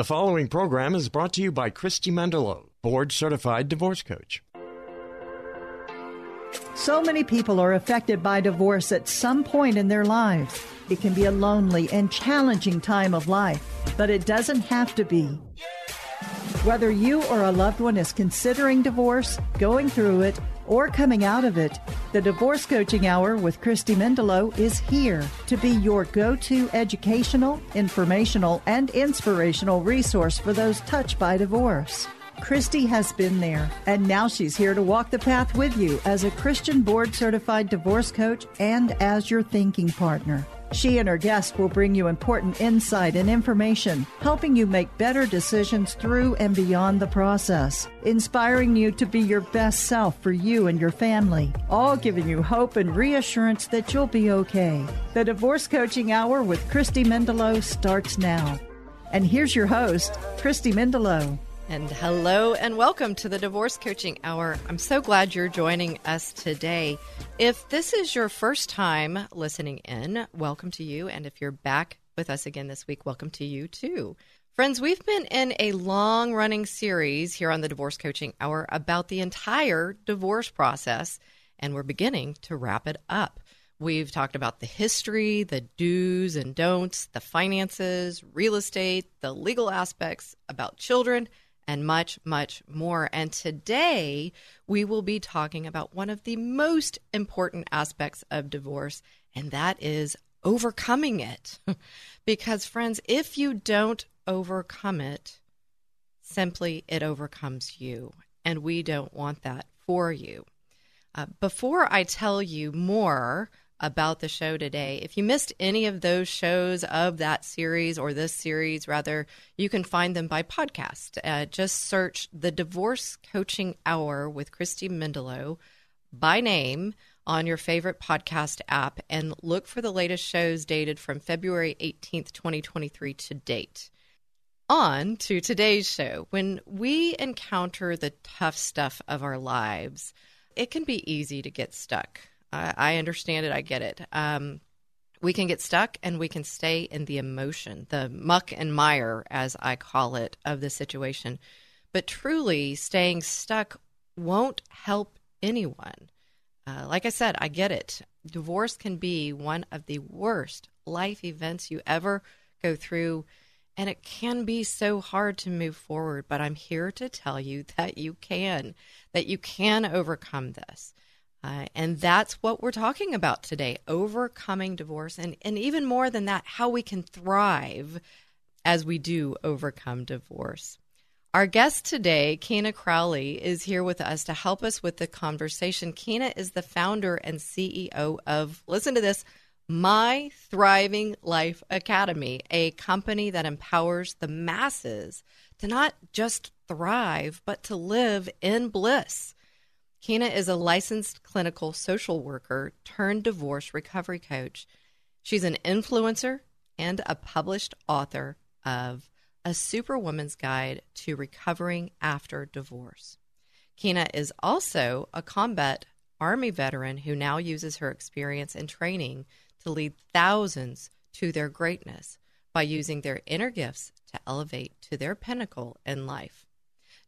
The following program is brought to you by Christy Mendelow, board certified divorce coach. So many people are affected by divorce at some point in their lives. It can be a lonely and challenging time of life, but it doesn't have to be. Whether you or a loved one is considering divorce, going through it, or coming out of it, the Divorce Coaching Hour with Christy Mendelow is here to be your go to educational, informational, and inspirational resource for those touched by divorce. Christy has been there, and now she's here to walk the path with you as a Christian board certified divorce coach and as your thinking partner. She and her guest will bring you important insight and information, helping you make better decisions through and beyond the process, inspiring you to be your best self for you and your family, all giving you hope and reassurance that you'll be okay. The Divorce Coaching Hour with Christy Mendelow starts now. And here's your host, Christy Mendelow. And hello and welcome to the Divorce Coaching Hour. I'm so glad you're joining us today. If this is your first time listening in, welcome to you. And if you're back with us again this week, welcome to you too. Friends, we've been in a long running series here on the Divorce Coaching Hour about the entire divorce process, and we're beginning to wrap it up. We've talked about the history, the do's and don'ts, the finances, real estate, the legal aspects, about children and much, much more. And today we will be talking about one of the most important aspects of divorce, and that is overcoming it. because, friends, if you don't overcome it, simply it overcomes you. And we don't want that for you. Uh, before I tell you more about the show today. If you missed any of those shows of that series or this series, rather, you can find them by podcast. Uh, just search the Divorce Coaching Hour with Christy Mendelow by name on your favorite podcast app and look for the latest shows dated from February 18th, 2023 to date. On to today's show. When we encounter the tough stuff of our lives, it can be easy to get stuck I, I understand it. I get it. Um, we can get stuck and we can stay in the emotion, the muck and mire, as I call it, of the situation. But truly, staying stuck won't help anyone. Uh, like I said, I get it. Divorce can be one of the worst life events you ever go through, and it can be so hard to move forward. But I'm here to tell you that you can, that you can overcome this. Uh, and that's what we're talking about today overcoming divorce, and, and even more than that, how we can thrive as we do overcome divorce. Our guest today, Keena Crowley, is here with us to help us with the conversation. Keena is the founder and CEO of, listen to this, My Thriving Life Academy, a company that empowers the masses to not just thrive, but to live in bliss. Keena is a licensed clinical social worker turned divorce recovery coach. She's an influencer and a published author of A Superwoman's Guide to Recovering After Divorce. Keena is also a combat Army veteran who now uses her experience and training to lead thousands to their greatness by using their inner gifts to elevate to their pinnacle in life.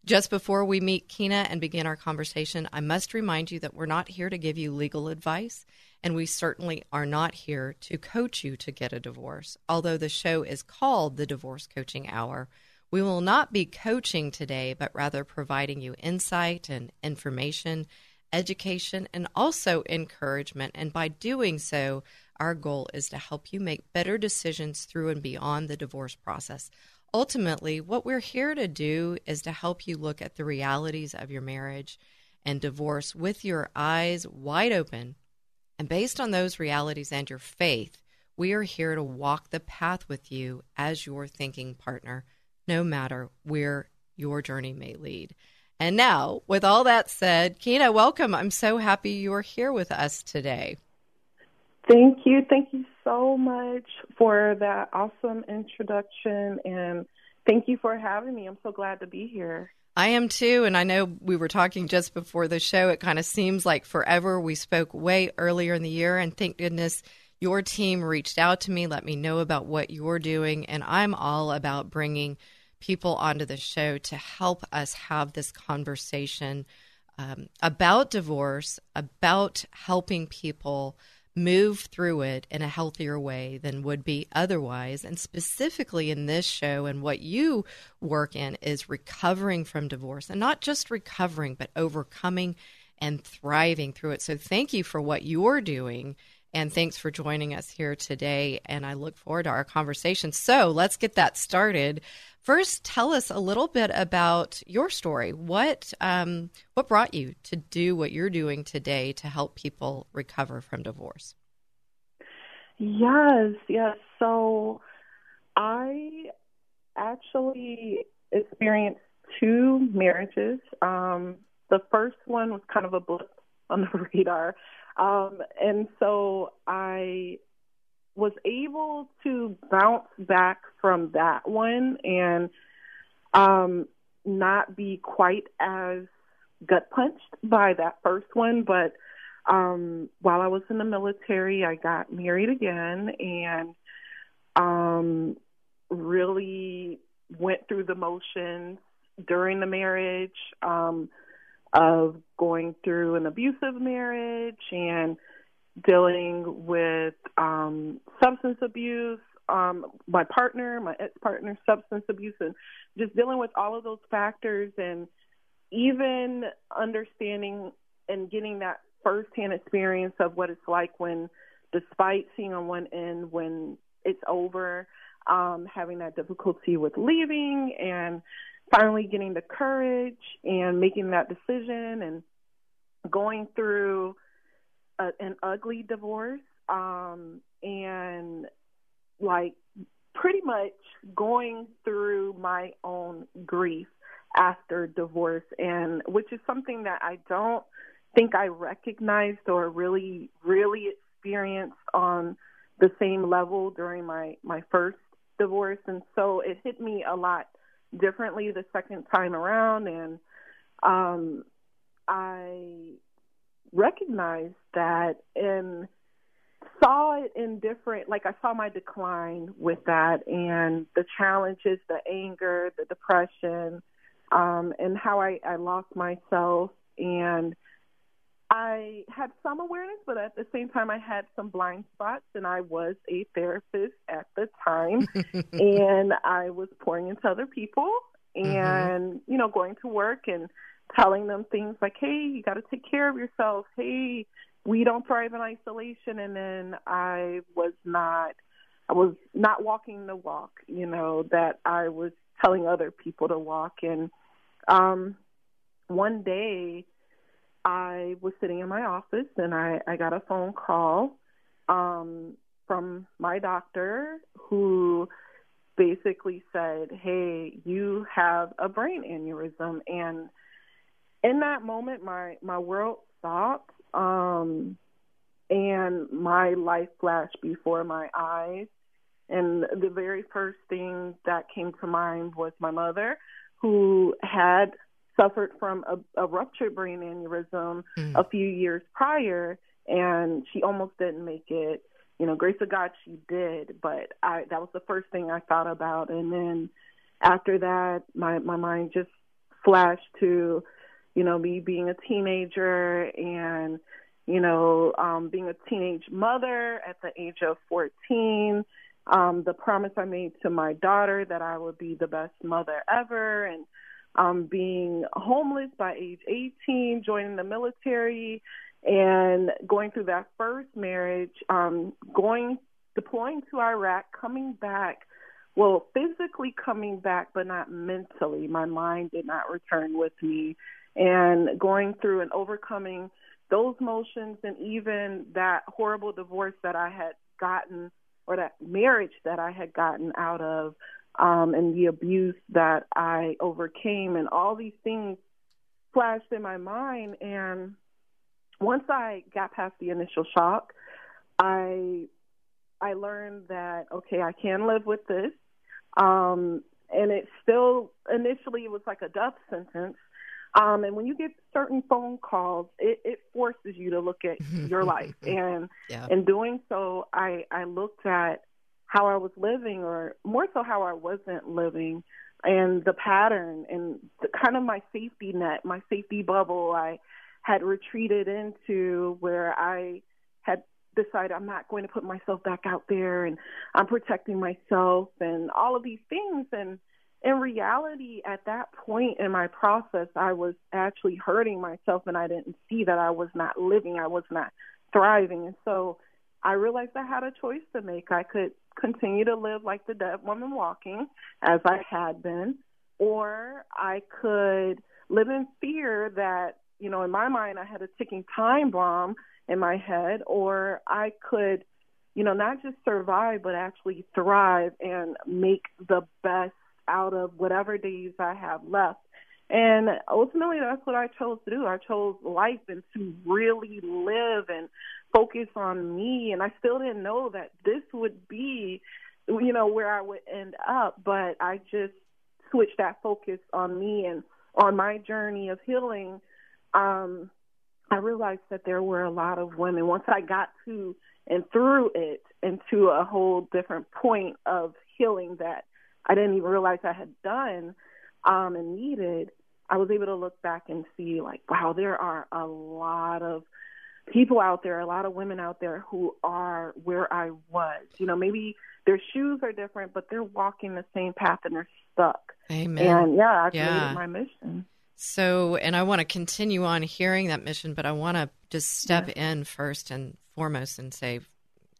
Just before we meet Keena and begin our conversation, I must remind you that we're not here to give you legal advice, and we certainly are not here to coach you to get a divorce. Although the show is called the Divorce Coaching Hour, we will not be coaching today, but rather providing you insight and information, education, and also encouragement. And by doing so, our goal is to help you make better decisions through and beyond the divorce process ultimately, what we're here to do is to help you look at the realities of your marriage and divorce with your eyes wide open. And based on those realities and your faith, we are here to walk the path with you as your thinking partner no matter where your journey may lead. And now, with all that said, Keena, welcome. I'm so happy you're here with us today. Thank you. Thank you so much for that awesome introduction. And thank you for having me. I'm so glad to be here. I am too. And I know we were talking just before the show. It kind of seems like forever. We spoke way earlier in the year. And thank goodness your team reached out to me, let me know about what you're doing. And I'm all about bringing people onto the show to help us have this conversation um, about divorce, about helping people move through it in a healthier way than would be otherwise. And specifically in this show, and what you work in is recovering from divorce and not just recovering, but overcoming and thriving through it. So thank you for what you're doing. And thanks for joining us here today. And I look forward to our conversation. So let's get that started. First, tell us a little bit about your story. What um, what brought you to do what you're doing today to help people recover from divorce? Yes, yes. So I actually experienced two marriages. Um, the first one was kind of a blip on the radar. Um, and so I was able to bounce back from that one and um, not be quite as gut punched by that first one. But um, while I was in the military, I got married again and um, really went through the motions during the marriage um, of going through an abusive marriage and dealing with um, substance abuse, um, my partner, my ex partner, substance abuse, and just dealing with all of those factors and even understanding and getting that firsthand experience of what it's like when, despite seeing on one end when it's over, um, having that difficulty with leaving and finally getting the courage and making that decision and going through a, an ugly divorce um and like pretty much going through my own grief after divorce and which is something that I don't think I recognized or really really experienced on the same level during my my first divorce and so it hit me a lot differently the second time around and um I recognized that and saw it in different like I saw my decline with that and the challenges, the anger, the depression, um, and how I, I lost myself and I had some awareness, but at the same time, I had some blind spots, and I was a therapist at the time, and I was pouring into other people, mm-hmm. and mm-hmm. you know, going to work and telling them things like, hey, you got to take care of yourself. Hey, we don't thrive in isolation. And then I was not, I was not walking the walk, you know, that I was telling other people to walk. And um, one day I was sitting in my office and I, I got a phone call um, from my doctor who basically said, Hey, you have a brain aneurysm. And in that moment my my world stopped um and my life flashed before my eyes and the very first thing that came to mind was my mother who had suffered from a, a ruptured brain aneurysm mm. a few years prior and she almost didn't make it. You know grace of god she did but i that was the first thing i thought about. And then after that my my mind just flashed to you know, me being a teenager and, you know, um, being a teenage mother at the age of 14, um, the promise I made to my daughter that I would be the best mother ever, and um, being homeless by age 18, joining the military, and going through that first marriage, um, going, deploying to Iraq, coming back. Well, physically coming back, but not mentally. My mind did not return with me and going through and overcoming those motions and even that horrible divorce that I had gotten or that marriage that I had gotten out of um, and the abuse that I overcame, and all these things flashed in my mind. And once I got past the initial shock, I I learned that okay, I can live with this. Um, and it still initially it was like a death sentence. Um, and when you get certain phone calls, it, it forces you to look at your life. And yeah. in doing so, I I looked at how I was living, or more so how I wasn't living, and the pattern and the, kind of my safety net, my safety bubble. I had retreated into where I had decided I'm not going to put myself back out there and I'm protecting myself and all of these things. And in reality, at that point in my process, I was actually hurting myself and I didn't see that I was not living, I was not thriving. And so I realized I had a choice to make. I could continue to live like the dead woman walking, as I had been, or I could live in fear that, you know, in my mind, I had a ticking time bomb in my head, or I could, you know, not just survive, but actually thrive and make the best out of whatever days I have left. And ultimately, that's what I chose to do. I chose life and to really live and focus on me. And I still didn't know that this would be, you know, where I would end up. But I just switched that focus on me and on my journey of healing. Um, I realized that there were a lot of women. Once I got to and through it into a whole different point of healing that I didn't even realize I had done um, and needed, I was able to look back and see, like, wow, there are a lot of people out there, a lot of women out there who are where I was. You know, maybe their shoes are different, but they're walking the same path and they're stuck. Amen. And yeah, I've yeah. made it my mission. So, and I want to continue on hearing that mission, but I want to just step in first and foremost and say,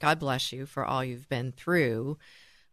God bless you for all you've been through.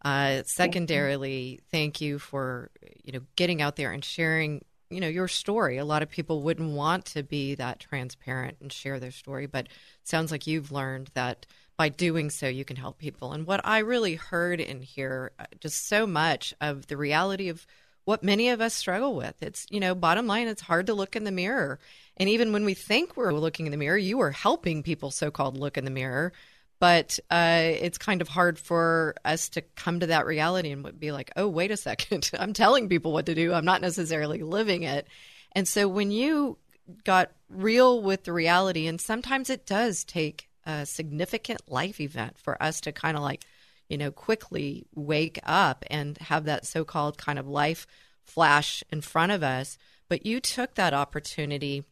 Uh, secondarily, thank you for you know getting out there and sharing you know your story. A lot of people wouldn't want to be that transparent and share their story, but sounds like you've learned that by doing so you can help people. And what I really heard in here, uh, just so much of the reality of what many of us struggle with. It's, you know, bottom line, it's hard to look in the mirror. And even when we think we're looking in the mirror, you are helping people so called look in the mirror. But uh, it's kind of hard for us to come to that reality and be like, oh, wait a second. I'm telling people what to do. I'm not necessarily living it. And so when you got real with the reality, and sometimes it does take a significant life event for us to kind of like, you know, quickly wake up and have that so called kind of life flash in front of us. But you took that opportunity.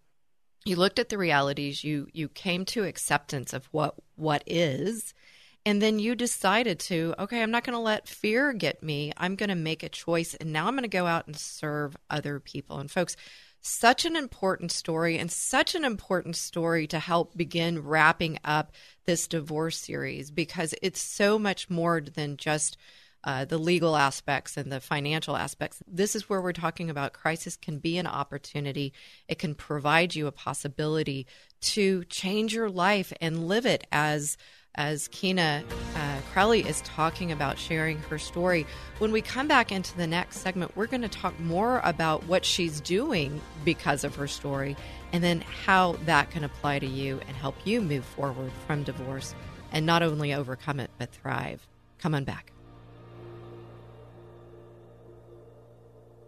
You looked at the realities. You you came to acceptance of what what is, and then you decided to okay. I'm not going to let fear get me. I'm going to make a choice, and now I'm going to go out and serve other people. And folks, such an important story and such an important story to help begin wrapping up this divorce series because it's so much more than just uh, the legal aspects and the financial aspects. This is where we're talking about crisis can be an opportunity. It can provide you a possibility to change your life and live it as as Keena uh, Crowley is talking about sharing her story. When we come back into the next segment, we're going to talk more about what she's doing because of her story and then how that can apply to you and help you move forward from divorce and not only overcome it, but thrive. Come on back.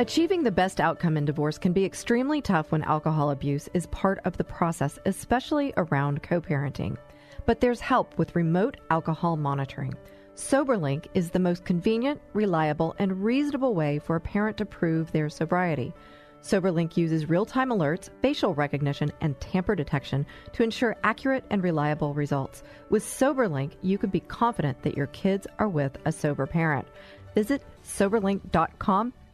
Achieving the best outcome in divorce can be extremely tough when alcohol abuse is part of the process, especially around co parenting. But there's help with remote alcohol monitoring. SoberLink is the most convenient, reliable, and reasonable way for a parent to prove their sobriety. SoberLink uses real time alerts, facial recognition, and tamper detection to ensure accurate and reliable results. With SoberLink, you can be confident that your kids are with a sober parent. Visit soberlink.com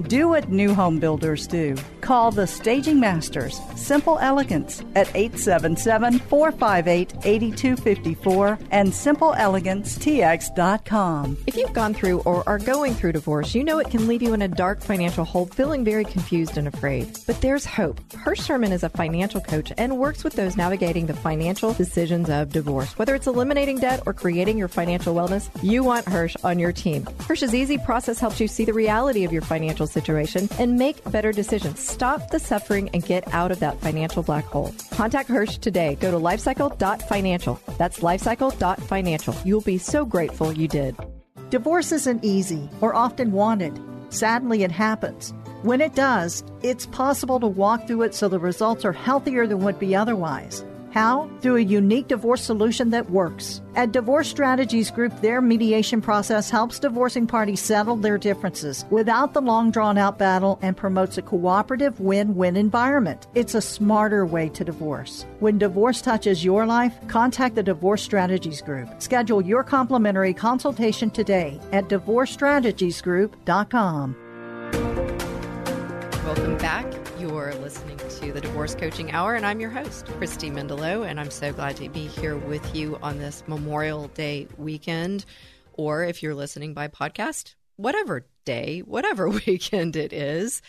Do what new home builders do. Call the Staging Masters, Simple Elegance, at 877 458 8254 and SimpleEleganceTX.com. If you've gone through or are going through divorce, you know it can leave you in a dark financial hole, feeling very confused and afraid. But there's hope. Hirsch Sherman is a financial coach and works with those navigating the financial decisions of divorce. Whether it's eliminating debt or creating your financial wellness, you want Hirsch on your team. Hirsch's easy process helps you see the reality of your financial financial situation and make better decisions. Stop the suffering and get out of that financial black hole. Contact Hirsch today. Go to lifecycle.financial. That's lifecycle.financial. You'll be so grateful you did. Divorce isn't easy or often wanted. Sadly, it happens. When it does, it's possible to walk through it so the results are healthier than would be otherwise. How? Through a unique divorce solution that works. At Divorce Strategies Group, their mediation process helps divorcing parties settle their differences without the long drawn out battle and promotes a cooperative win win environment. It's a smarter way to divorce. When divorce touches your life, contact the Divorce Strategies Group. Schedule your complimentary consultation today at divorcestrategiesgroup.com. Welcome back. You're listening to the Divorce Coaching Hour, and I'm your host, Christy Mendelow, and I'm so glad to be here with you on this Memorial Day weekend, or if you're listening by podcast, whatever day, whatever weekend it is.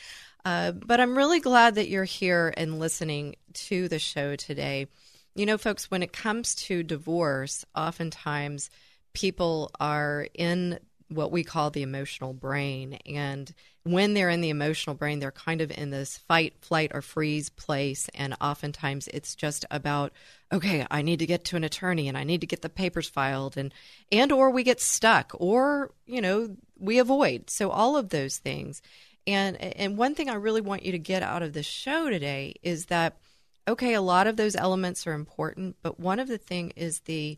Uh, but I'm really glad that you're here and listening to the show today. You know, folks, when it comes to divorce, oftentimes people are in what we call the emotional brain. And when they're in the emotional brain, they're kind of in this fight, flight, or freeze place. And oftentimes it's just about, okay, I need to get to an attorney and I need to get the papers filed and and or we get stuck or, you know, we avoid. So all of those things. And and one thing I really want you to get out of the show today is that okay, a lot of those elements are important, but one of the thing is the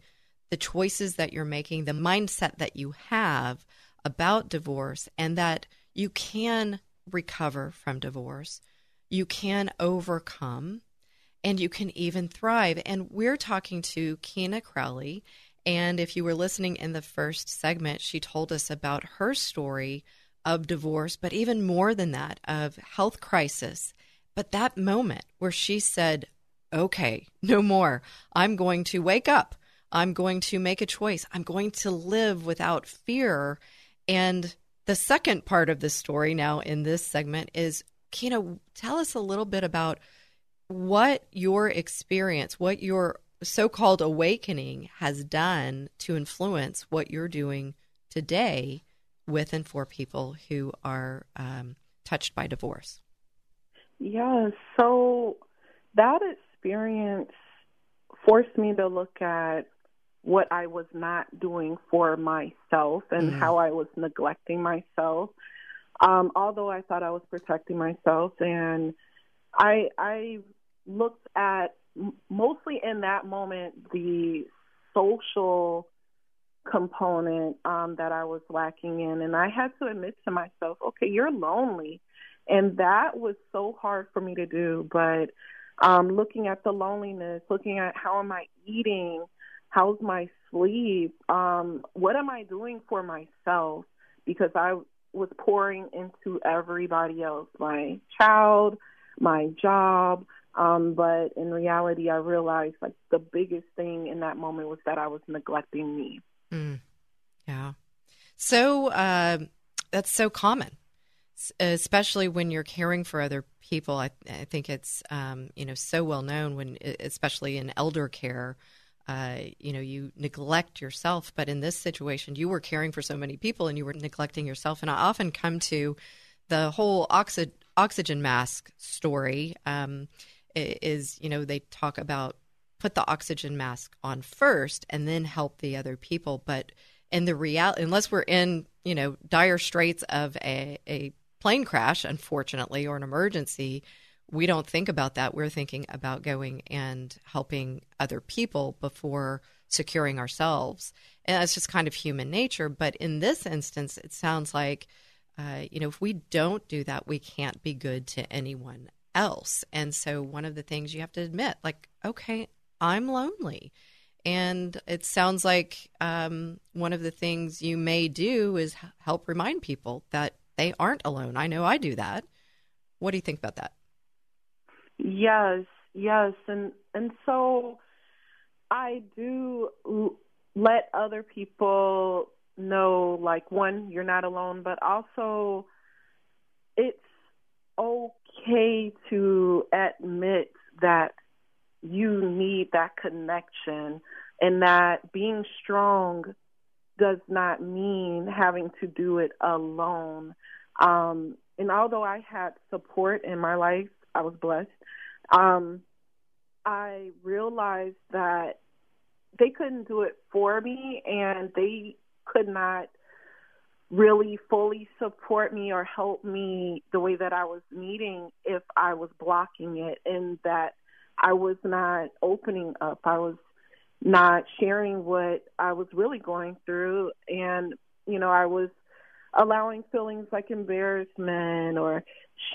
the choices that you're making, the mindset that you have about divorce, and that you can recover from divorce, you can overcome, and you can even thrive. And we're talking to Keena Crowley. And if you were listening in the first segment, she told us about her story of divorce, but even more than that, of health crisis. But that moment where she said, okay, no more. I'm going to wake up. I'm going to make a choice. I'm going to live without fear. And the second part of the story now in this segment is Keena, tell us a little bit about what your experience, what your so called awakening has done to influence what you're doing today with and for people who are um, touched by divorce. Yeah, so that experience forced me to look at what I was not doing for myself and mm-hmm. how I was neglecting myself. Um, although I thought I was protecting myself, and I I looked at mostly in that moment the social component um, that I was lacking in, and I had to admit to myself, okay, you're lonely, and that was so hard for me to do. But um, looking at the loneliness, looking at how am I eating how's my sleep? Um, what am I doing for myself? Because I was pouring into everybody else, my child, my job. Um, but in reality, I realized like the biggest thing in that moment was that I was neglecting me. Mm. Yeah. So uh, that's so common, especially when you're caring for other people. I, I think it's um, you know so well known when, especially in elder care, uh, you know, you neglect yourself. But in this situation, you were caring for so many people and you were neglecting yourself. And I often come to the whole oxy- oxygen mask story. Um, is you know they talk about put the oxygen mask on first and then help the other people. But in the reality, unless we're in you know dire straits of a, a plane crash, unfortunately, or an emergency, we don't think about that. We're thinking about going and helping other people before securing ourselves. And that's just kind of human nature. But in this instance, it sounds like, uh, you know, if we don't do that, we can't be good to anyone else. And so one of the things you have to admit, like, okay, I'm lonely. And it sounds like um, one of the things you may do is help remind people that they aren't alone. I know I do that. What do you think about that? Yes, yes, and and so I do let other people know, like one, you're not alone, but also it's okay to admit that you need that connection and that being strong does not mean having to do it alone. Um, and although I had support in my life, I was blessed. Um, I realized that they couldn't do it for me, and they could not really fully support me or help me the way that I was needing if I was blocking it, and that I was not opening up. I was not sharing what I was really going through, and you know, I was allowing feelings like embarrassment or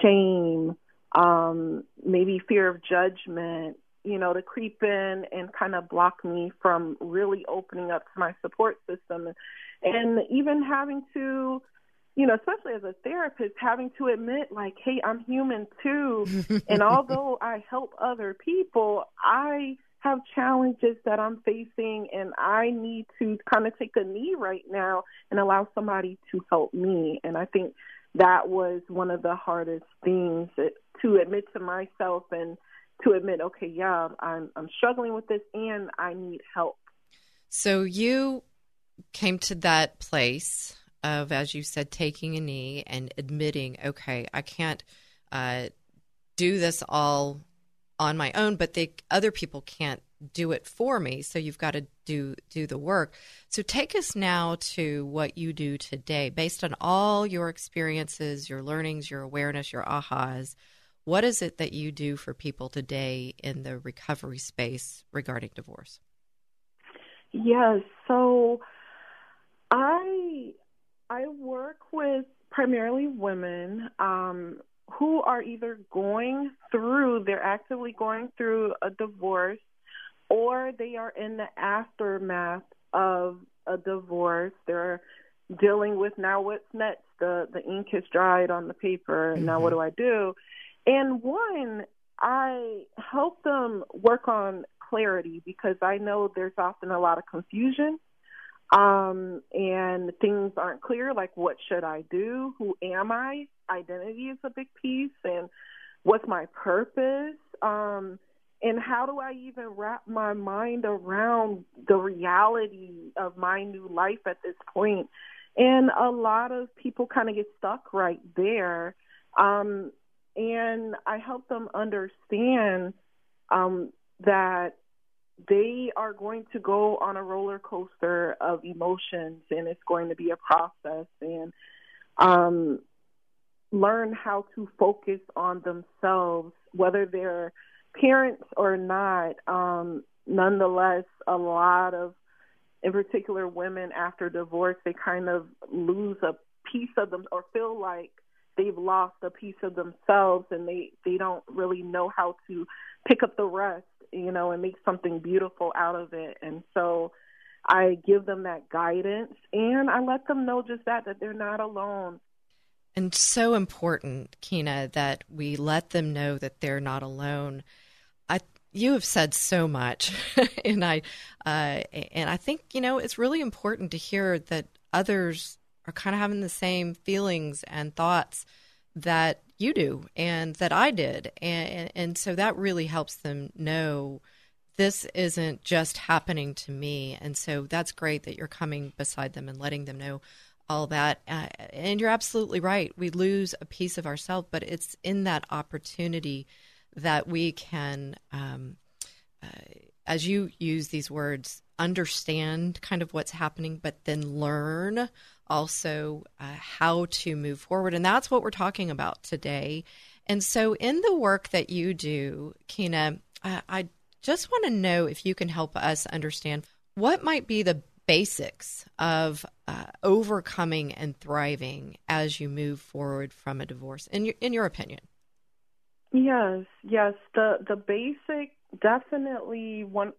shame, um, maybe fear of judgment, you know, to creep in and kind of block me from really opening up to my support system. And even having to, you know, especially as a therapist, having to admit, like, hey, I'm human too. and although I help other people, I have challenges that I'm facing and I need to kind of take a knee right now and allow somebody to help me. And I think that was one of the hardest things to admit to myself and to admit, okay, yeah, I'm I'm struggling with this and I need help. So you came to that place of, as you said, taking a knee and admitting, okay, I can't uh, do this all on my own, but the other people can't do it for me. So you've got to do do the work. So take us now to what you do today, based on all your experiences, your learnings, your awareness, your ahas. What is it that you do for people today in the recovery space regarding divorce? Yes, so I I work with primarily women um, who are either going through, they're actively going through a divorce, or they are in the aftermath of a divorce. They're dealing with now what's next. The the ink has dried on the paper. Mm-hmm. Now what do I do? And one, I help them work on clarity because I know there's often a lot of confusion um, and things aren't clear. Like, what should I do? Who am I? Identity is a big piece, and what's my purpose? Um, and how do I even wrap my mind around the reality of my new life at this point? And a lot of people kind of get stuck right there. Um, and I help them understand um, that they are going to go on a roller coaster of emotions and it's going to be a process and um, learn how to focus on themselves, whether they're parents or not. Um, nonetheless, a lot of, in particular, women after divorce, they kind of lose a piece of them or feel like they've lost a piece of themselves and they they don't really know how to pick up the rest you know, and make something beautiful out of it. And so I give them that guidance and I let them know just that, that they're not alone. And so important, Keena, that we let them know that they're not alone. You have said so much, and I uh, and I think you know it's really important to hear that others are kind of having the same feelings and thoughts that you do and that I did. And, and so that really helps them know this isn't just happening to me. And so that's great that you're coming beside them and letting them know all that. Uh, and you're absolutely right. We lose a piece of ourselves, but it's in that opportunity that we can, um, uh, as you use these words, understand kind of what's happening, but then learn also uh, how to move forward. And that's what we're talking about today. And so, in the work that you do, Keena, I just want to know if you can help us understand what might be the basics of uh, overcoming and thriving as you move forward from a divorce, in your, in your opinion? Yes, yes. The the basic definitely one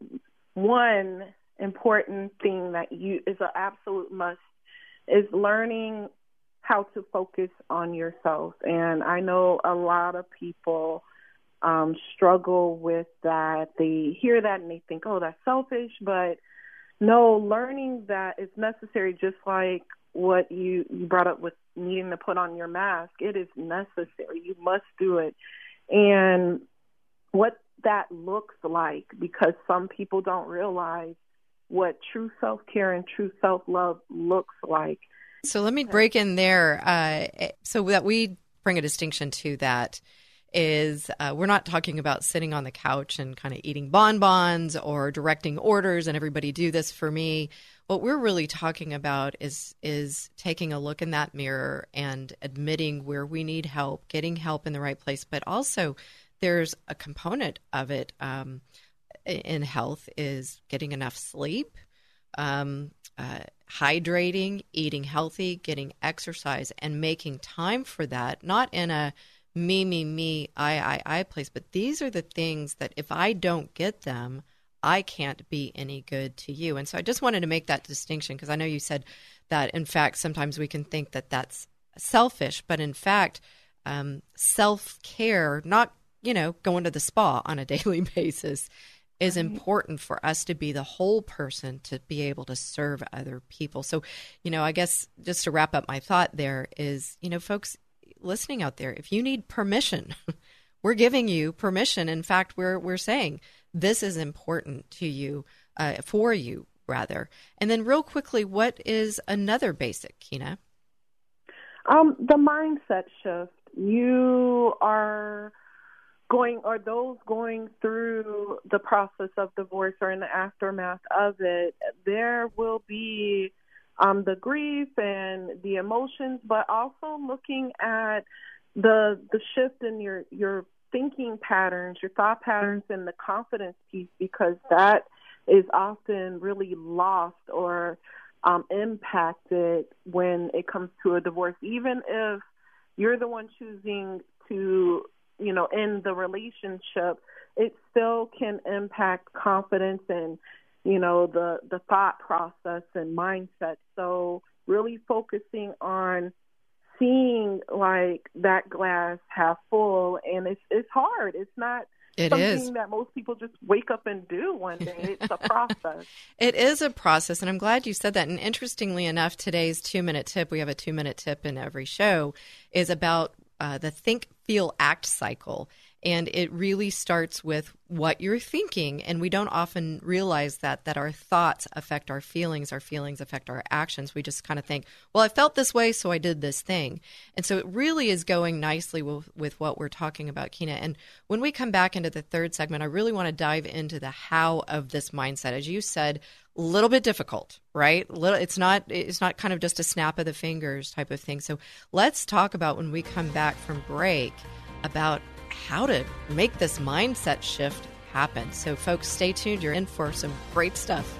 one important thing that you is an absolute must is learning how to focus on yourself. And I know a lot of people um, struggle with that. They hear that and they think, oh, that's selfish. But no, learning that is necessary, just like what you, you brought up with needing to put on your mask. It is necessary. You must do it. And what that looks like, because some people don't realize what true self care and true self love looks like. So let me break in there uh, so that we bring a distinction to that is uh, we're not talking about sitting on the couch and kind of eating bonbons or directing orders and everybody do this for me. What we're really talking about is is taking a look in that mirror and admitting where we need help, getting help in the right place, but also there's a component of it um, in health is getting enough sleep, um, uh, hydrating, eating healthy, getting exercise, and making time for that, not in a me, me, me, I, I, I place, but these are the things that if I don't get them, I can't be any good to you. And so I just wanted to make that distinction because I know you said that, in fact, sometimes we can think that that's selfish, but in fact, um, self care, not, you know, going to the spa on a daily basis, is important for us to be the whole person to be able to serve other people. So, you know, I guess just to wrap up my thought there is, you know, folks listening out there, if you need permission, we're giving you permission. In fact, we're we're saying this is important to you, uh, for you rather. And then, real quickly, what is another basic, Keena? Um, the mindset shift. You are going or those going through the process of divorce or in the aftermath of it, there will be um, the grief and the emotions, but also looking at the the shift in your your thinking patterns, your thought patterns, and the confidence piece, because that is often really lost or um, impacted when it comes to a divorce. Even if you're the one choosing to you know, end the relationship, it still can impact confidence and, you know, the the thought process and mindset. So really focusing on seeing like that glass half full and it's it's hard. It's not it something is. that most people just wake up and do one day. It's a process. it is a process, and I'm glad you said that. And interestingly enough, today's two minute tip, we have a two minute tip in every show, is about uh, the think, feel, act cycle. And it really starts with what you're thinking. And we don't often realize that, that our thoughts affect our feelings, our feelings affect our actions. We just kind of think, well, I felt this way, so I did this thing. And so it really is going nicely with, with what we're talking about, Keena. And when we come back into the third segment, I really want to dive into the how of this mindset. As you said, a little bit difficult, right? Little, it's not it's not kind of just a snap of the fingers type of thing. So let's talk about when we come back from break about how to make this mindset shift happen. So folks, stay tuned. You're in for some great stuff.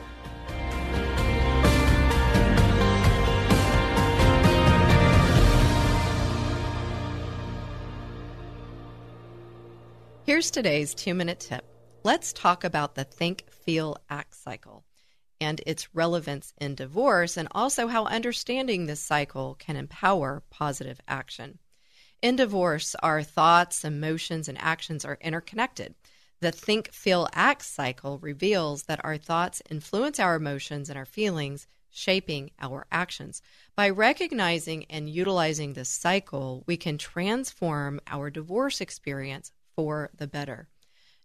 Here's today's two minute tip. Let's talk about the think, feel, act cycle and its relevance in divorce, and also how understanding this cycle can empower positive action. In divorce, our thoughts, emotions, and actions are interconnected. The think, feel, act cycle reveals that our thoughts influence our emotions and our feelings, shaping our actions. By recognizing and utilizing this cycle, we can transform our divorce experience for the better.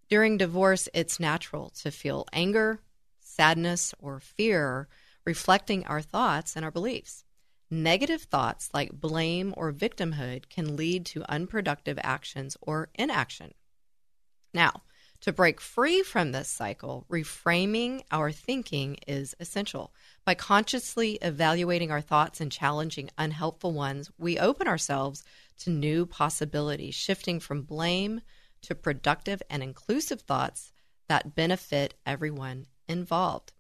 During divorce, it's natural to feel anger, sadness, or fear, reflecting our thoughts and our beliefs. Negative thoughts like blame or victimhood can lead to unproductive actions or inaction. Now, to break free from this cycle, reframing our thinking is essential. By consciously evaluating our thoughts and challenging unhelpful ones, we open ourselves to new possibilities, shifting from blame to productive and inclusive thoughts that benefit everyone involved.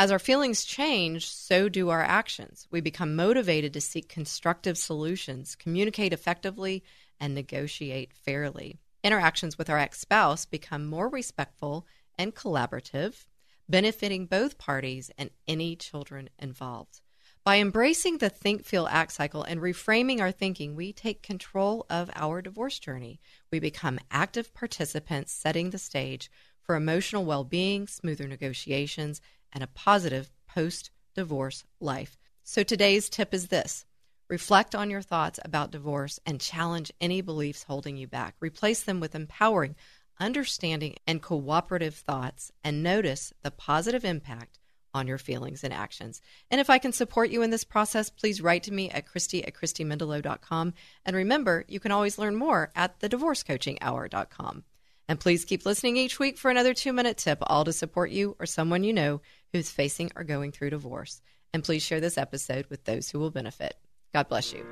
As our feelings change, so do our actions. We become motivated to seek constructive solutions, communicate effectively, and negotiate fairly. Interactions with our ex spouse become more respectful and collaborative, benefiting both parties and any children involved. By embracing the think, feel, act cycle and reframing our thinking, we take control of our divorce journey. We become active participants, setting the stage for emotional well being, smoother negotiations, and a positive post divorce life. So today's tip is this reflect on your thoughts about divorce and challenge any beliefs holding you back. Replace them with empowering, understanding, and cooperative thoughts, and notice the positive impact on your feelings and actions. And if I can support you in this process, please write to me at Christy at ChristyMendelow.com. And remember, you can always learn more at thedivorcecoachinghour.com. And please keep listening each week for another two minute tip, all to support you or someone you know who's facing or going through divorce. And please share this episode with those who will benefit. God bless you.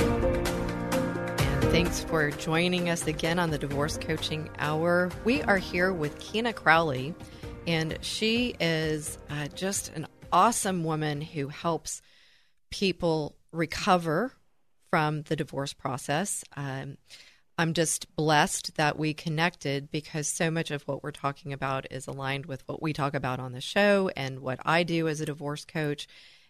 And thanks for joining us again on the Divorce Coaching Hour. We are here with Keena Crowley. And she is uh, just an awesome woman who helps people recover from the divorce process. Um, I'm just blessed that we connected because so much of what we're talking about is aligned with what we talk about on the show and what I do as a divorce coach.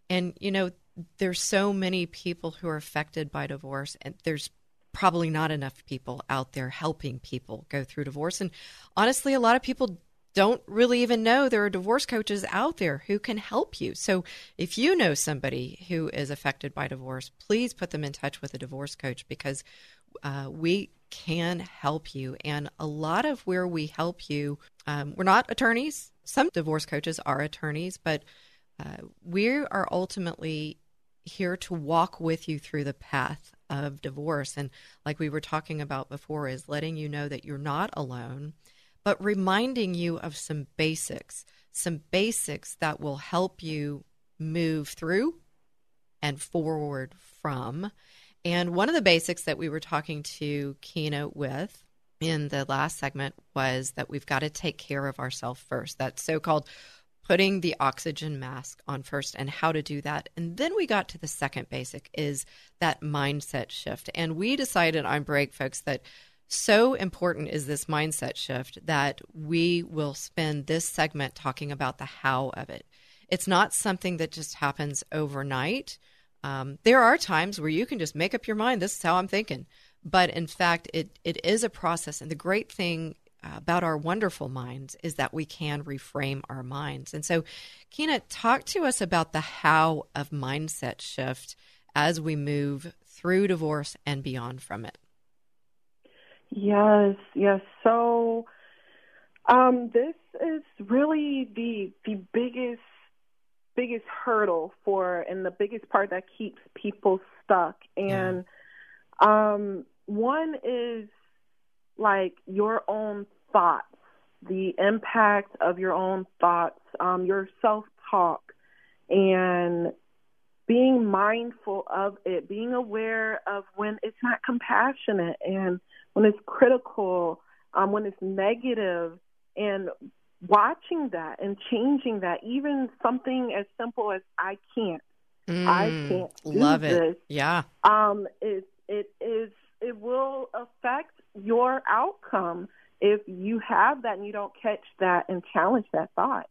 And, you know, there's so many people who are affected by divorce, and there's probably not enough people out there helping people go through divorce. And honestly, a lot of people don't really even know there are divorce coaches out there who can help you. So if you know somebody who is affected by divorce, please put them in touch with a divorce coach because uh, we can help you. And a lot of where we help you, um, we're not attorneys. Some divorce coaches are attorneys, but uh, we are ultimately here to walk with you through the path of divorce. And like we were talking about before, is letting you know that you're not alone but reminding you of some basics, some basics that will help you move through and forward from. And one of the basics that we were talking to Keena with in the last segment was that we've got to take care of ourselves first. That so called putting the oxygen mask on first and how to do that. And then we got to the second basic is that mindset shift. And we decided on break, folks, that so important is this mindset shift that we will spend this segment talking about the how of it. It's not something that just happens overnight. Um, there are times where you can just make up your mind, this is how I'm thinking. But in fact, it, it is a process. And the great thing about our wonderful minds is that we can reframe our minds. And so, Keena, talk to us about the how of mindset shift as we move through divorce and beyond from it. Yes, yes. So um, this is really the the biggest biggest hurdle for and the biggest part that keeps people stuck. And yeah. um, one is like your own thoughts, the impact of your own thoughts, um, your self talk, and being mindful of it, being aware of when it's not compassionate and when it's critical, um, when it's negative, and watching that and changing that, even something as simple as I can't, mm, I can't love it. This, yeah, um, it it is it will affect your outcome if you have that and you don't catch that and challenge that thought.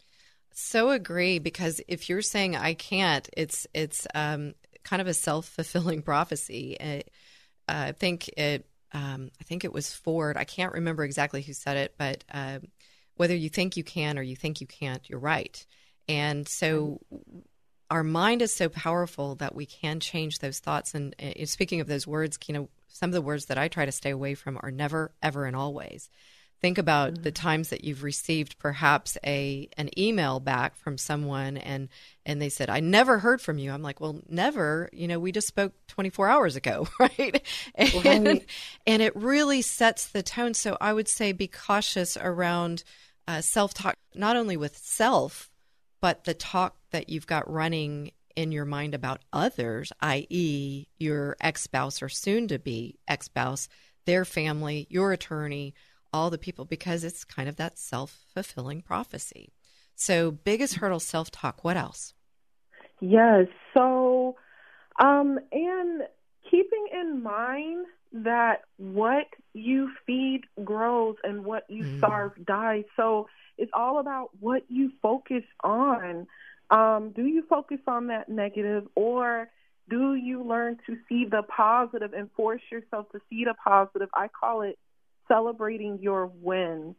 So agree because if you're saying I can't, it's it's um, kind of a self fulfilling prophecy. It, uh, I think it um, I think it was Ford. I can't remember exactly who said it, but uh, whether you think you can or you think you can't, you're right. And so our mind is so powerful that we can change those thoughts. And uh, speaking of those words, you know, some of the words that I try to stay away from are never, ever, and always think about mm-hmm. the times that you've received perhaps a an email back from someone and and they said i never heard from you i'm like well never you know we just spoke 24 hours ago right and, right. and it really sets the tone so i would say be cautious around uh, self-talk not only with self but the talk that you've got running in your mind about others i.e your ex-spouse or soon to be ex-spouse their family your attorney all the people because it's kind of that self fulfilling prophecy. So, biggest hurdle self talk. What else? Yes. So, um, and keeping in mind that what you feed grows and what you mm. starve dies. So, it's all about what you focus on. Um, do you focus on that negative or do you learn to see the positive and force yourself to see the positive? I call it celebrating your wins.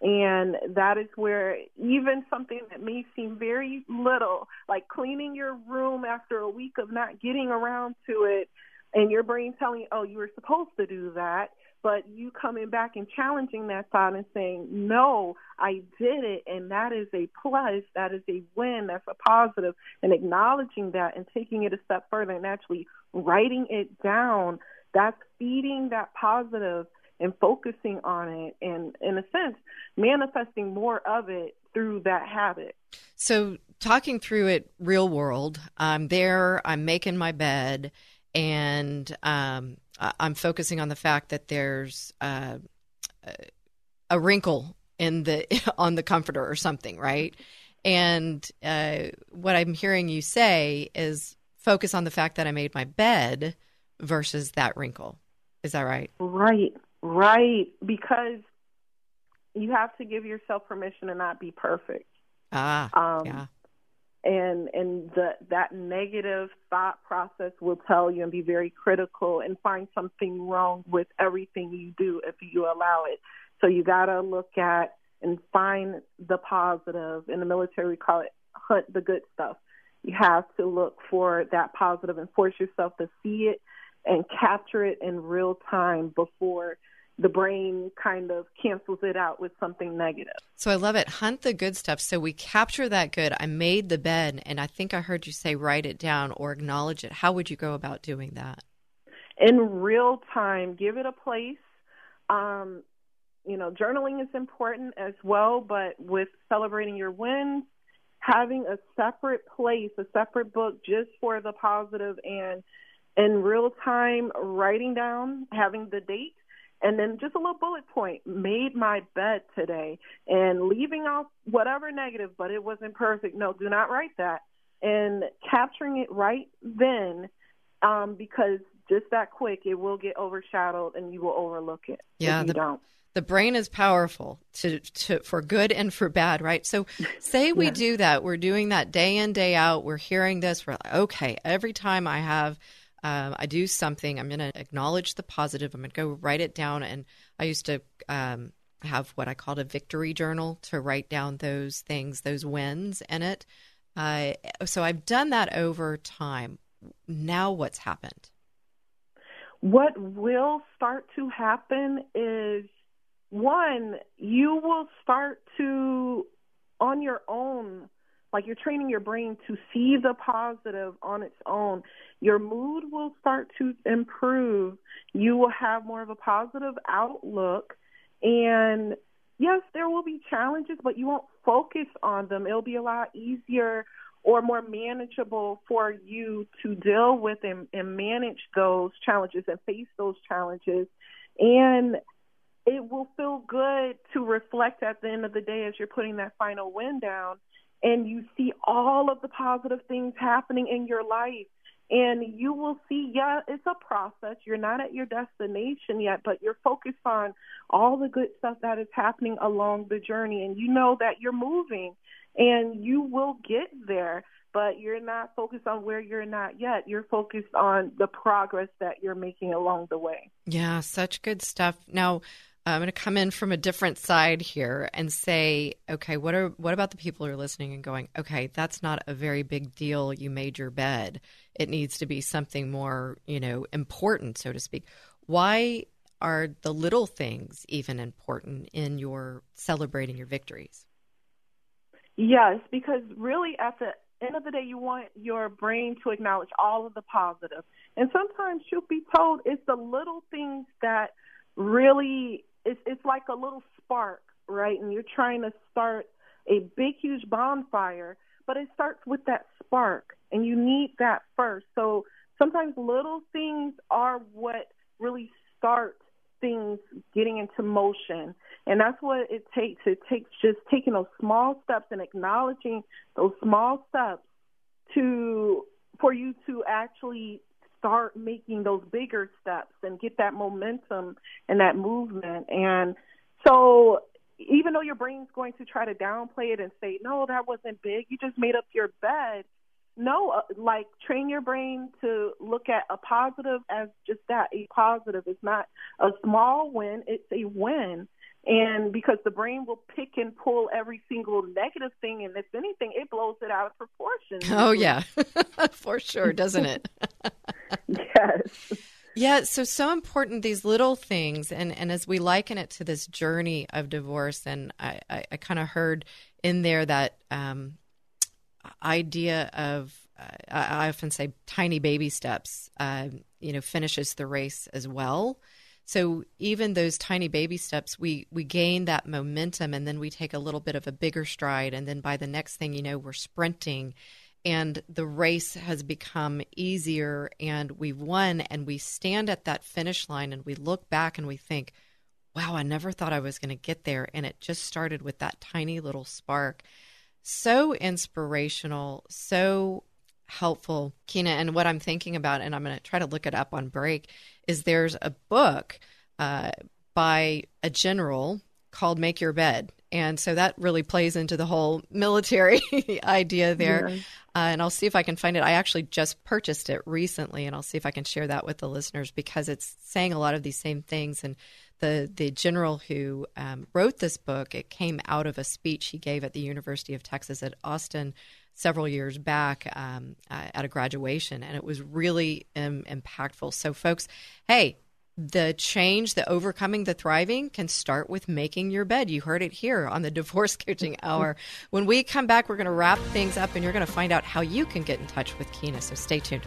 And that is where even something that may seem very little, like cleaning your room after a week of not getting around to it, and your brain telling you, oh, you were supposed to do that, but you coming back and challenging that thought and saying, no, I did it, and that is a plus, that is a win, that's a positive, and acknowledging that and taking it a step further and actually writing it down, that's feeding that positive and focusing on it and in a sense manifesting more of it through that habit. So talking through it real world i'm there i'm making my bed and um, I'm focusing on the fact that there's uh, a wrinkle in the on the comforter or something, right? And uh, what I'm hearing you say is focus on the fact that I made my bed versus that wrinkle. Is that right? Right, right. Because you have to give yourself permission to not be perfect. Ah, um, yeah and and the that negative thought process will tell you and be very critical and find something wrong with everything you do if you allow it. So you got to look at and find the positive. In the military we call it hunt the good stuff. You have to look for that positive and force yourself to see it and capture it in real time before the brain kind of cancels it out with something negative. So I love it. Hunt the good stuff. So we capture that good. I made the bed, and I think I heard you say write it down or acknowledge it. How would you go about doing that? In real time, give it a place. Um, you know, journaling is important as well, but with celebrating your wins, having a separate place, a separate book just for the positive and in real time writing down, having the date and then just a little bullet point made my bed today and leaving off whatever negative but it wasn't perfect. No do not write that. And capturing it right then um, because just that quick it will get overshadowed and you will overlook it yeah the, don't. the brain is powerful to, to for good and for bad right? So say we yeah. do that. We're doing that day in day out. We're hearing this. We're like okay every time i have um, I do something, I'm going to acknowledge the positive. I'm going to go write it down. And I used to um, have what I called a victory journal to write down those things, those wins in it. Uh, so I've done that over time. Now, what's happened? What will start to happen is one, you will start to, on your own, like you're training your brain to see the positive on its own. Your mood will start to improve. You will have more of a positive outlook. And yes, there will be challenges, but you won't focus on them. It'll be a lot easier or more manageable for you to deal with and, and manage those challenges and face those challenges. And it will feel good to reflect at the end of the day as you're putting that final win down and you see all of the positive things happening in your life. And you will see yeah it's a process. You're not at your destination yet but you're focused on all the good stuff that is happening along the journey. And you know that you're moving and you will get there but you're not focused on where you're not yet. You're focused on the progress that you're making along the way. Yeah such good stuff. Now I'm going to come in from a different side here and say, okay, what are what about the people who are listening and going, okay, that's not a very big deal. You made your bed. It needs to be something more, you know, important, so to speak. Why are the little things even important in your celebrating your victories? Yes, because really at the end of the day, you want your brain to acknowledge all of the positive. And sometimes, truth be told, it's the little things that really it's it's like a little spark, right? And you're trying to start a big huge bonfire, but it starts with that spark and you need that first. So sometimes little things are what really start things getting into motion. And that's what it takes. It takes just taking those small steps and acknowledging those small steps to for you to actually start making those bigger steps and get that momentum and that movement. And so even though your brain's going to try to downplay it and say, no, that wasn't big, you just made up your bed. No, uh, like train your brain to look at a positive as just that, a positive. It's not a small win, it's a win. And because the brain will pick and pull every single negative thing, and if anything, it blows it out of proportion. Oh, yeah, for sure, doesn't it? yes. Yeah, so so important these little things, and and as we liken it to this journey of divorce, and I I, I kind of heard in there that um, idea of uh, I often say tiny baby steps, uh, you know, finishes the race as well. So even those tiny baby steps, we we gain that momentum, and then we take a little bit of a bigger stride, and then by the next thing you know, we're sprinting, and the race has become easier, and we've won, and we stand at that finish line, and we look back and we think, "Wow, I never thought I was going to get there," and it just started with that tiny little spark. So inspirational, so helpful, Keena. And what I'm thinking about, and I'm going to try to look it up on break, is there's a book uh, by a general called Make Your Bed. And so that really plays into the whole military idea there. Yeah. Uh, and I'll see if I can find it. I actually just purchased it recently, and I'll see if I can share that with the listeners because it's saying a lot of these same things. And the the general who um, wrote this book, it came out of a speech he gave at the University of Texas at Austin several years back um, uh, at a graduation, and it was really um, impactful. So, folks, hey, the change, the overcoming, the thriving can start with making your bed. You heard it here on the Divorce Coaching Hour. When we come back, we're going to wrap things up and you're going to find out how you can get in touch with Keena. So stay tuned.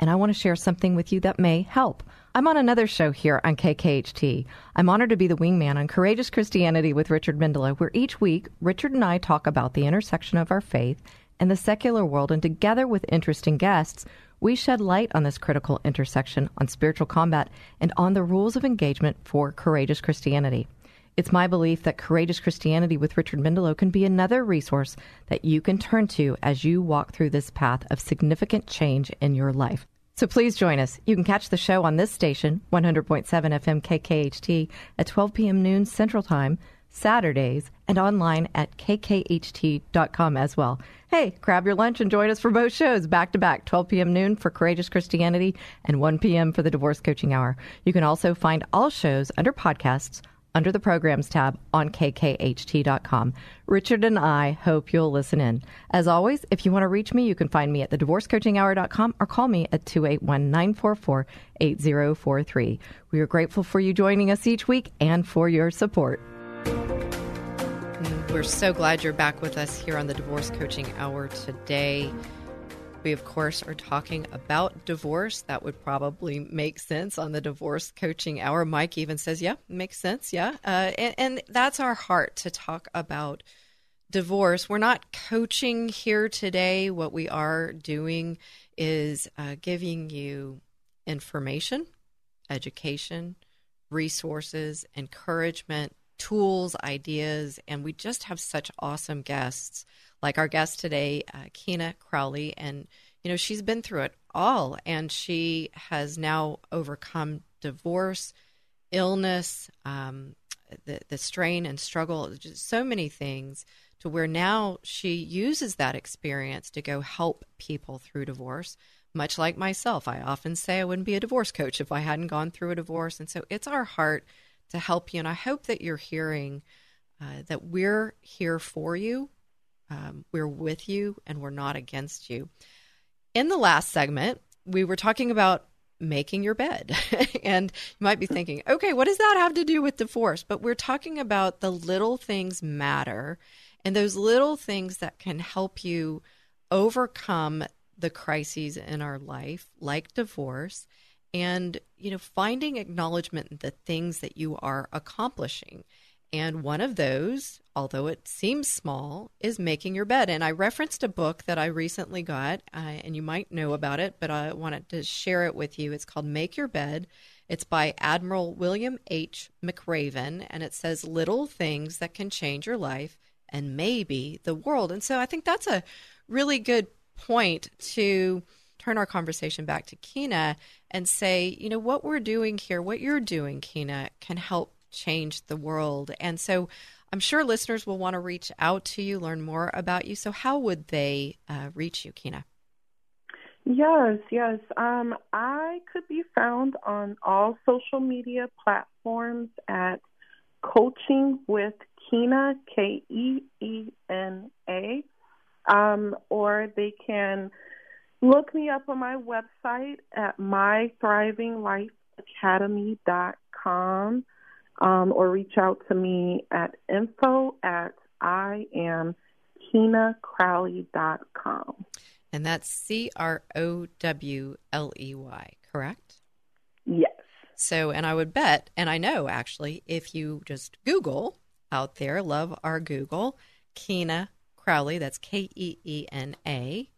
and I want to share something with you that may help. I'm on another show here on KKHT. I'm honored to be the wingman on Courageous Christianity with Richard Mendelow, where each week Richard and I talk about the intersection of our faith and the secular world, and together with interesting guests, we shed light on this critical intersection on spiritual combat and on the rules of engagement for courageous Christianity. It's my belief that Courageous Christianity with Richard Mendelow can be another resource that you can turn to as you walk through this path of significant change in your life. So please join us. You can catch the show on this station, 100.7 FM KKHT, at 12 p.m. noon Central Time, Saturdays, and online at kkht.com as well. Hey, grab your lunch and join us for both shows back to back, 12 p.m. noon for Courageous Christianity and 1 p.m. for the Divorce Coaching Hour. You can also find all shows under podcasts under the programs tab on kkht.com. Richard and I hope you'll listen in. As always, if you want to reach me, you can find me at the thedivorcecoachinghour.com or call me at 281 944 8043. We are grateful for you joining us each week and for your support. We're so glad you're back with us here on the Divorce Coaching Hour today. We, of course, are talking about divorce. That would probably make sense on the divorce coaching hour. Mike even says, yeah, makes sense. Yeah. Uh, and, and that's our heart to talk about divorce. We're not coaching here today. What we are doing is uh, giving you information, education, resources, encouragement, tools, ideas, and we just have such awesome guests like our guest today, uh, Keena Crowley, and you know she's been through it all, and she has now overcome divorce, illness, um, the the strain and struggle, so many things. To where now she uses that experience to go help people through divorce. Much like myself, I often say I wouldn't be a divorce coach if I hadn't gone through a divorce, and so it's our heart to help you. And I hope that you're hearing uh, that we're here for you, um, we're with you, and we're not against you. In the last segment, we were talking about making your bed. and you might be thinking, okay, what does that have to do with divorce? But we're talking about the little things matter and those little things that can help you overcome the crises in our life, like divorce, and you know, finding acknowledgement in the things that you are accomplishing. And one of those, although it seems small, is making your bed. And I referenced a book that I recently got, uh, and you might know about it, but I wanted to share it with you. It's called Make Your Bed. It's by Admiral William H. McRaven, and it says little things that can change your life and maybe the world. And so I think that's a really good point to turn our conversation back to Keena and say, you know, what we're doing here, what you're doing, Keena, can help change the world. And so I'm sure listeners will want to reach out to you, learn more about you. So, how would they uh, reach you, Keena? Yes, yes. Um, I could be found on all social media platforms at Coaching with Keena, K E E N A. Um, or they can look me up on my website at mythrivinglifeacademy.com um, or reach out to me at info at I am KeenaCrowley.com. And that's C R O W L E Y, correct? Yes. So, and I would bet, and I know actually, if you just Google out there, love our Google, Keena Crowley, that's K E E N A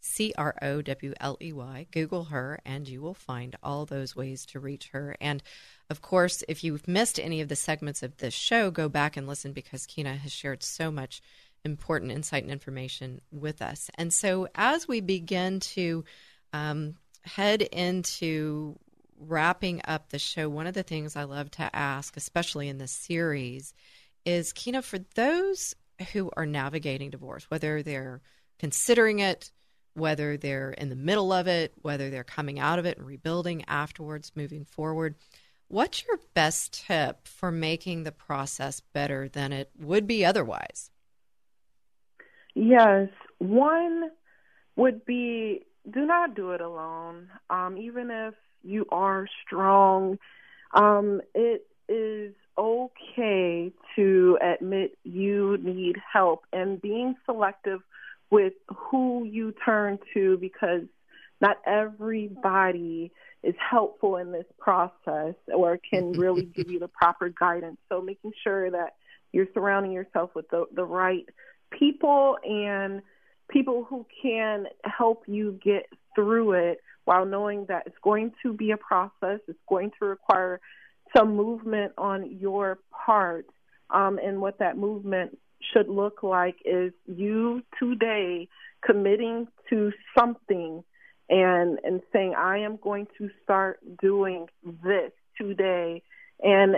C R O W L E Y. Google her, and you will find all those ways to reach her. And of course, if you've missed any of the segments of this show, go back and listen because Keena has shared so much important insight and information with us. And so, as we begin to um, head into wrapping up the show, one of the things I love to ask, especially in this series, is Keena, for those who are navigating divorce, whether they're considering it, whether they're in the middle of it, whether they're coming out of it and rebuilding afterwards, moving forward. What's your best tip for making the process better than it would be otherwise? Yes. One would be do not do it alone. Um, even if you are strong, um, it is okay to admit you need help and being selective with who you turn to because not everybody is helpful in this process or can really give you the proper guidance. So making sure that you're surrounding yourself with the, the right people and people who can help you get through it while knowing that it's going to be a process, it's going to require some movement on your part. Um, and what that movement should look like is you today committing to something and and saying I am going to start doing this today and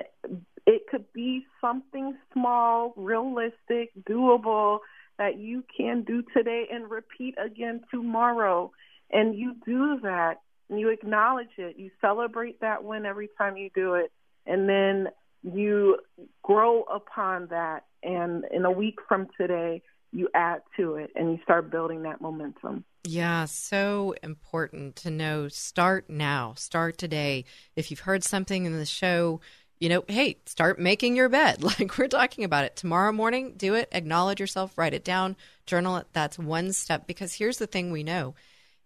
it could be something small, realistic, doable that you can do today and repeat again tomorrow. And you do that and you acknowledge it. You celebrate that win every time you do it. And then you grow upon that. And in a week from today, you add to it and you start building that momentum. Yeah, so important to know. Start now, start today. If you've heard something in the show, you know, hey, start making your bed. Like we're talking about it. Tomorrow morning, do it, acknowledge yourself, write it down, journal it. That's one step. Because here's the thing we know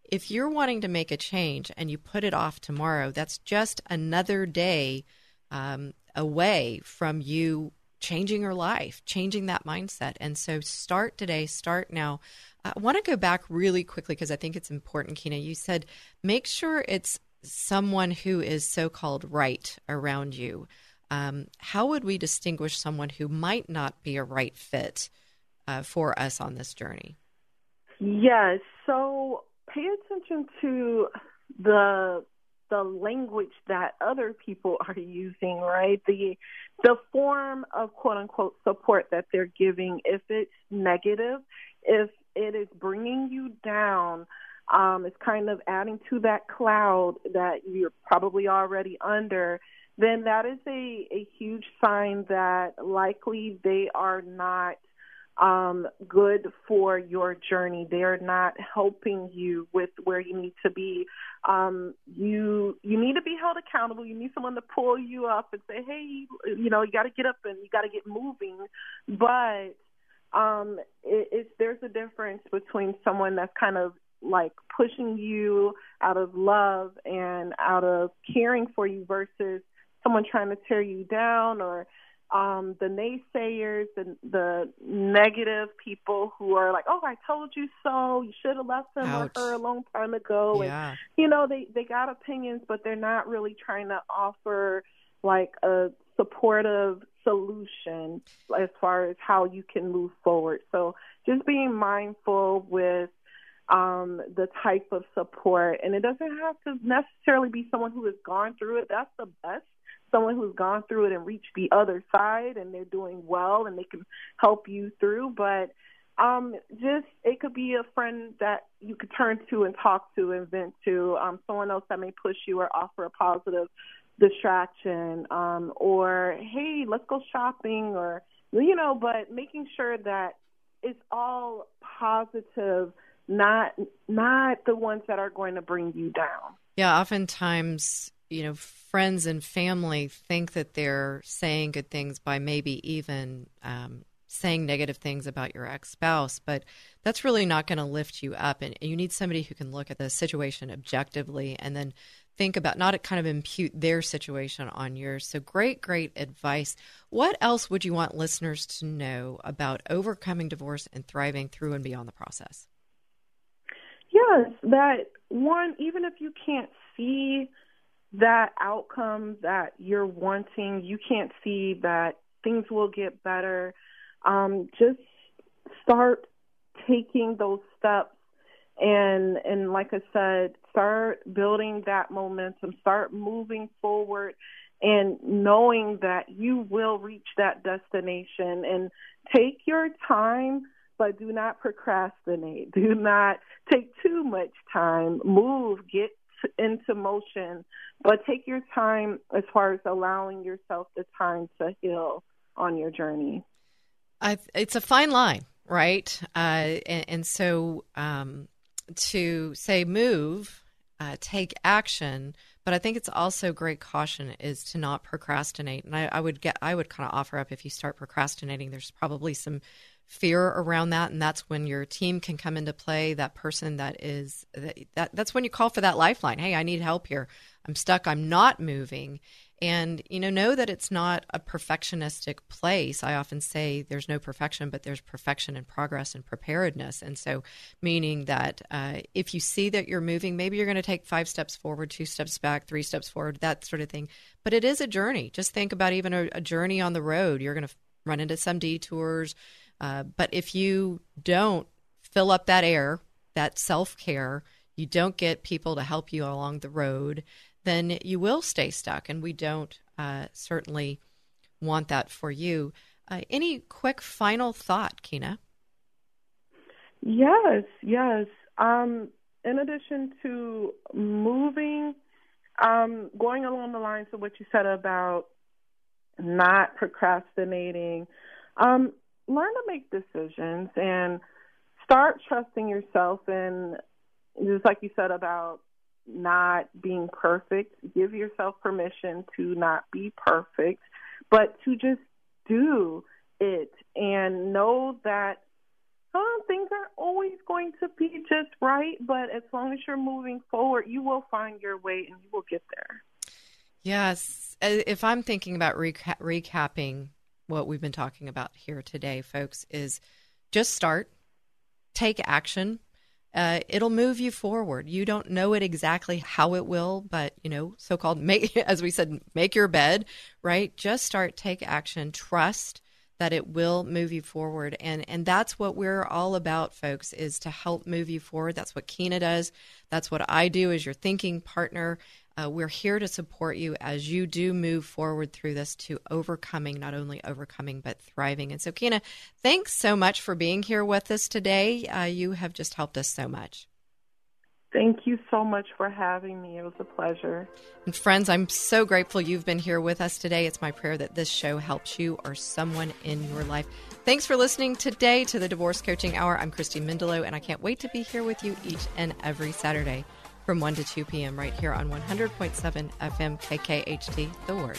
if you're wanting to make a change and you put it off tomorrow, that's just another day um, away from you changing your life, changing that mindset. And so start today, start now. I want to go back really quickly because I think it's important, Keena. You said make sure it's someone who is so called right around you. Um, how would we distinguish someone who might not be a right fit uh, for us on this journey? Yes. So pay attention to the the language that other people are using, right? The the form of quote unquote support that they're giving, if it's negative, if it is bringing you down, um, it's kind of adding to that cloud that you're probably already under, then that is a, a huge sign that likely they are not um, good for your journey. They are not helping you with where you need to be. Um, you you need to be held accountable. You need someone to pull you up and say, "Hey, you know, you got to get up and you got to get moving." But um, it, it's there's a difference between someone that's kind of like pushing you out of love and out of caring for you versus someone trying to tear you down or um the naysayers and the negative people who are like oh i told you so you should have left him Ouch. or her a long time ago yeah. and you know they they got opinions but they're not really trying to offer like a supportive solution as far as how you can move forward so just being mindful with um, the type of support. And it doesn't have to necessarily be someone who has gone through it. That's the best. Someone who's gone through it and reached the other side and they're doing well and they can help you through. But um, just it could be a friend that you could turn to and talk to and vent to. Um, someone else that may push you or offer a positive distraction. Um, or hey, let's go shopping or you know, but making sure that it's all positive not not the ones that are going to bring you down. Yeah, oftentimes, you know, friends and family think that they're saying good things by maybe even um, saying negative things about your ex spouse, but that's really not going to lift you up. And you need somebody who can look at the situation objectively and then think about not kind of impute their situation on yours. So great, great advice. What else would you want listeners to know about overcoming divorce and thriving through and beyond the process? Yes, that one, even if you can't see that outcome that you're wanting, you can't see that things will get better, um, just start taking those steps and and like I said, start building that momentum, start moving forward and knowing that you will reach that destination and take your time but do not procrastinate. Do not take too much time. Move, get into motion, but take your time as far as allowing yourself the time to heal on your journey. It's a fine line, right? Uh, and, and, so um, to say move, uh, take action, but I think it's also great caution is to not procrastinate. And I, I would get, I would kind of offer up if you start procrastinating, there's probably some fear around that and that's when your team can come into play that person that is that, that that's when you call for that lifeline. Hey i need help here. I'm stuck. I'm not moving. And you know know that it's not a perfectionistic place. I often say there's no perfection but there's perfection and progress and preparedness. And so meaning that uh, if you see that you're moving maybe you're going to take five steps forward two steps back three steps forward that sort of thing. But it is a journey. Just think about even a, a journey on the road. You're going to run into some detours uh, but if you don't fill up that air, that self care, you don't get people to help you along the road, then you will stay stuck. And we don't uh, certainly want that for you. Uh, any quick final thought, Keena? Yes, yes. Um, in addition to moving, um, going along the lines of what you said about not procrastinating, um, learn to make decisions and start trusting yourself and just like you said about not being perfect, give yourself permission to not be perfect, but to just do it and know that oh, things aren't always going to be just right, but as long as you're moving forward, you will find your way and you will get there. Yes. Uh, if I'm thinking about reca- recapping what we've been talking about here today, folks, is just start, take action. Uh, it'll move you forward. You don't know it exactly how it will, but you know, so-called make, as we said, make your bed, right? Just start, take action, trust that it will move you forward, and and that's what we're all about, folks, is to help move you forward. That's what Keena does. That's what I do as your thinking partner, uh, we're here to support you as you do move forward through this to overcoming, not only overcoming, but thriving. And so, Keena, thanks so much for being here with us today. Uh, you have just helped us so much. Thank you so much for having me. It was a pleasure. And friends, I'm so grateful you've been here with us today. It's my prayer that this show helps you or someone in your life. Thanks for listening today to the Divorce Coaching Hour. I'm Christy Mendelow, and I can't wait to be here with you each and every Saturday from 1 to 2 p.m. right here on 100.7 FM KKHT, The Word.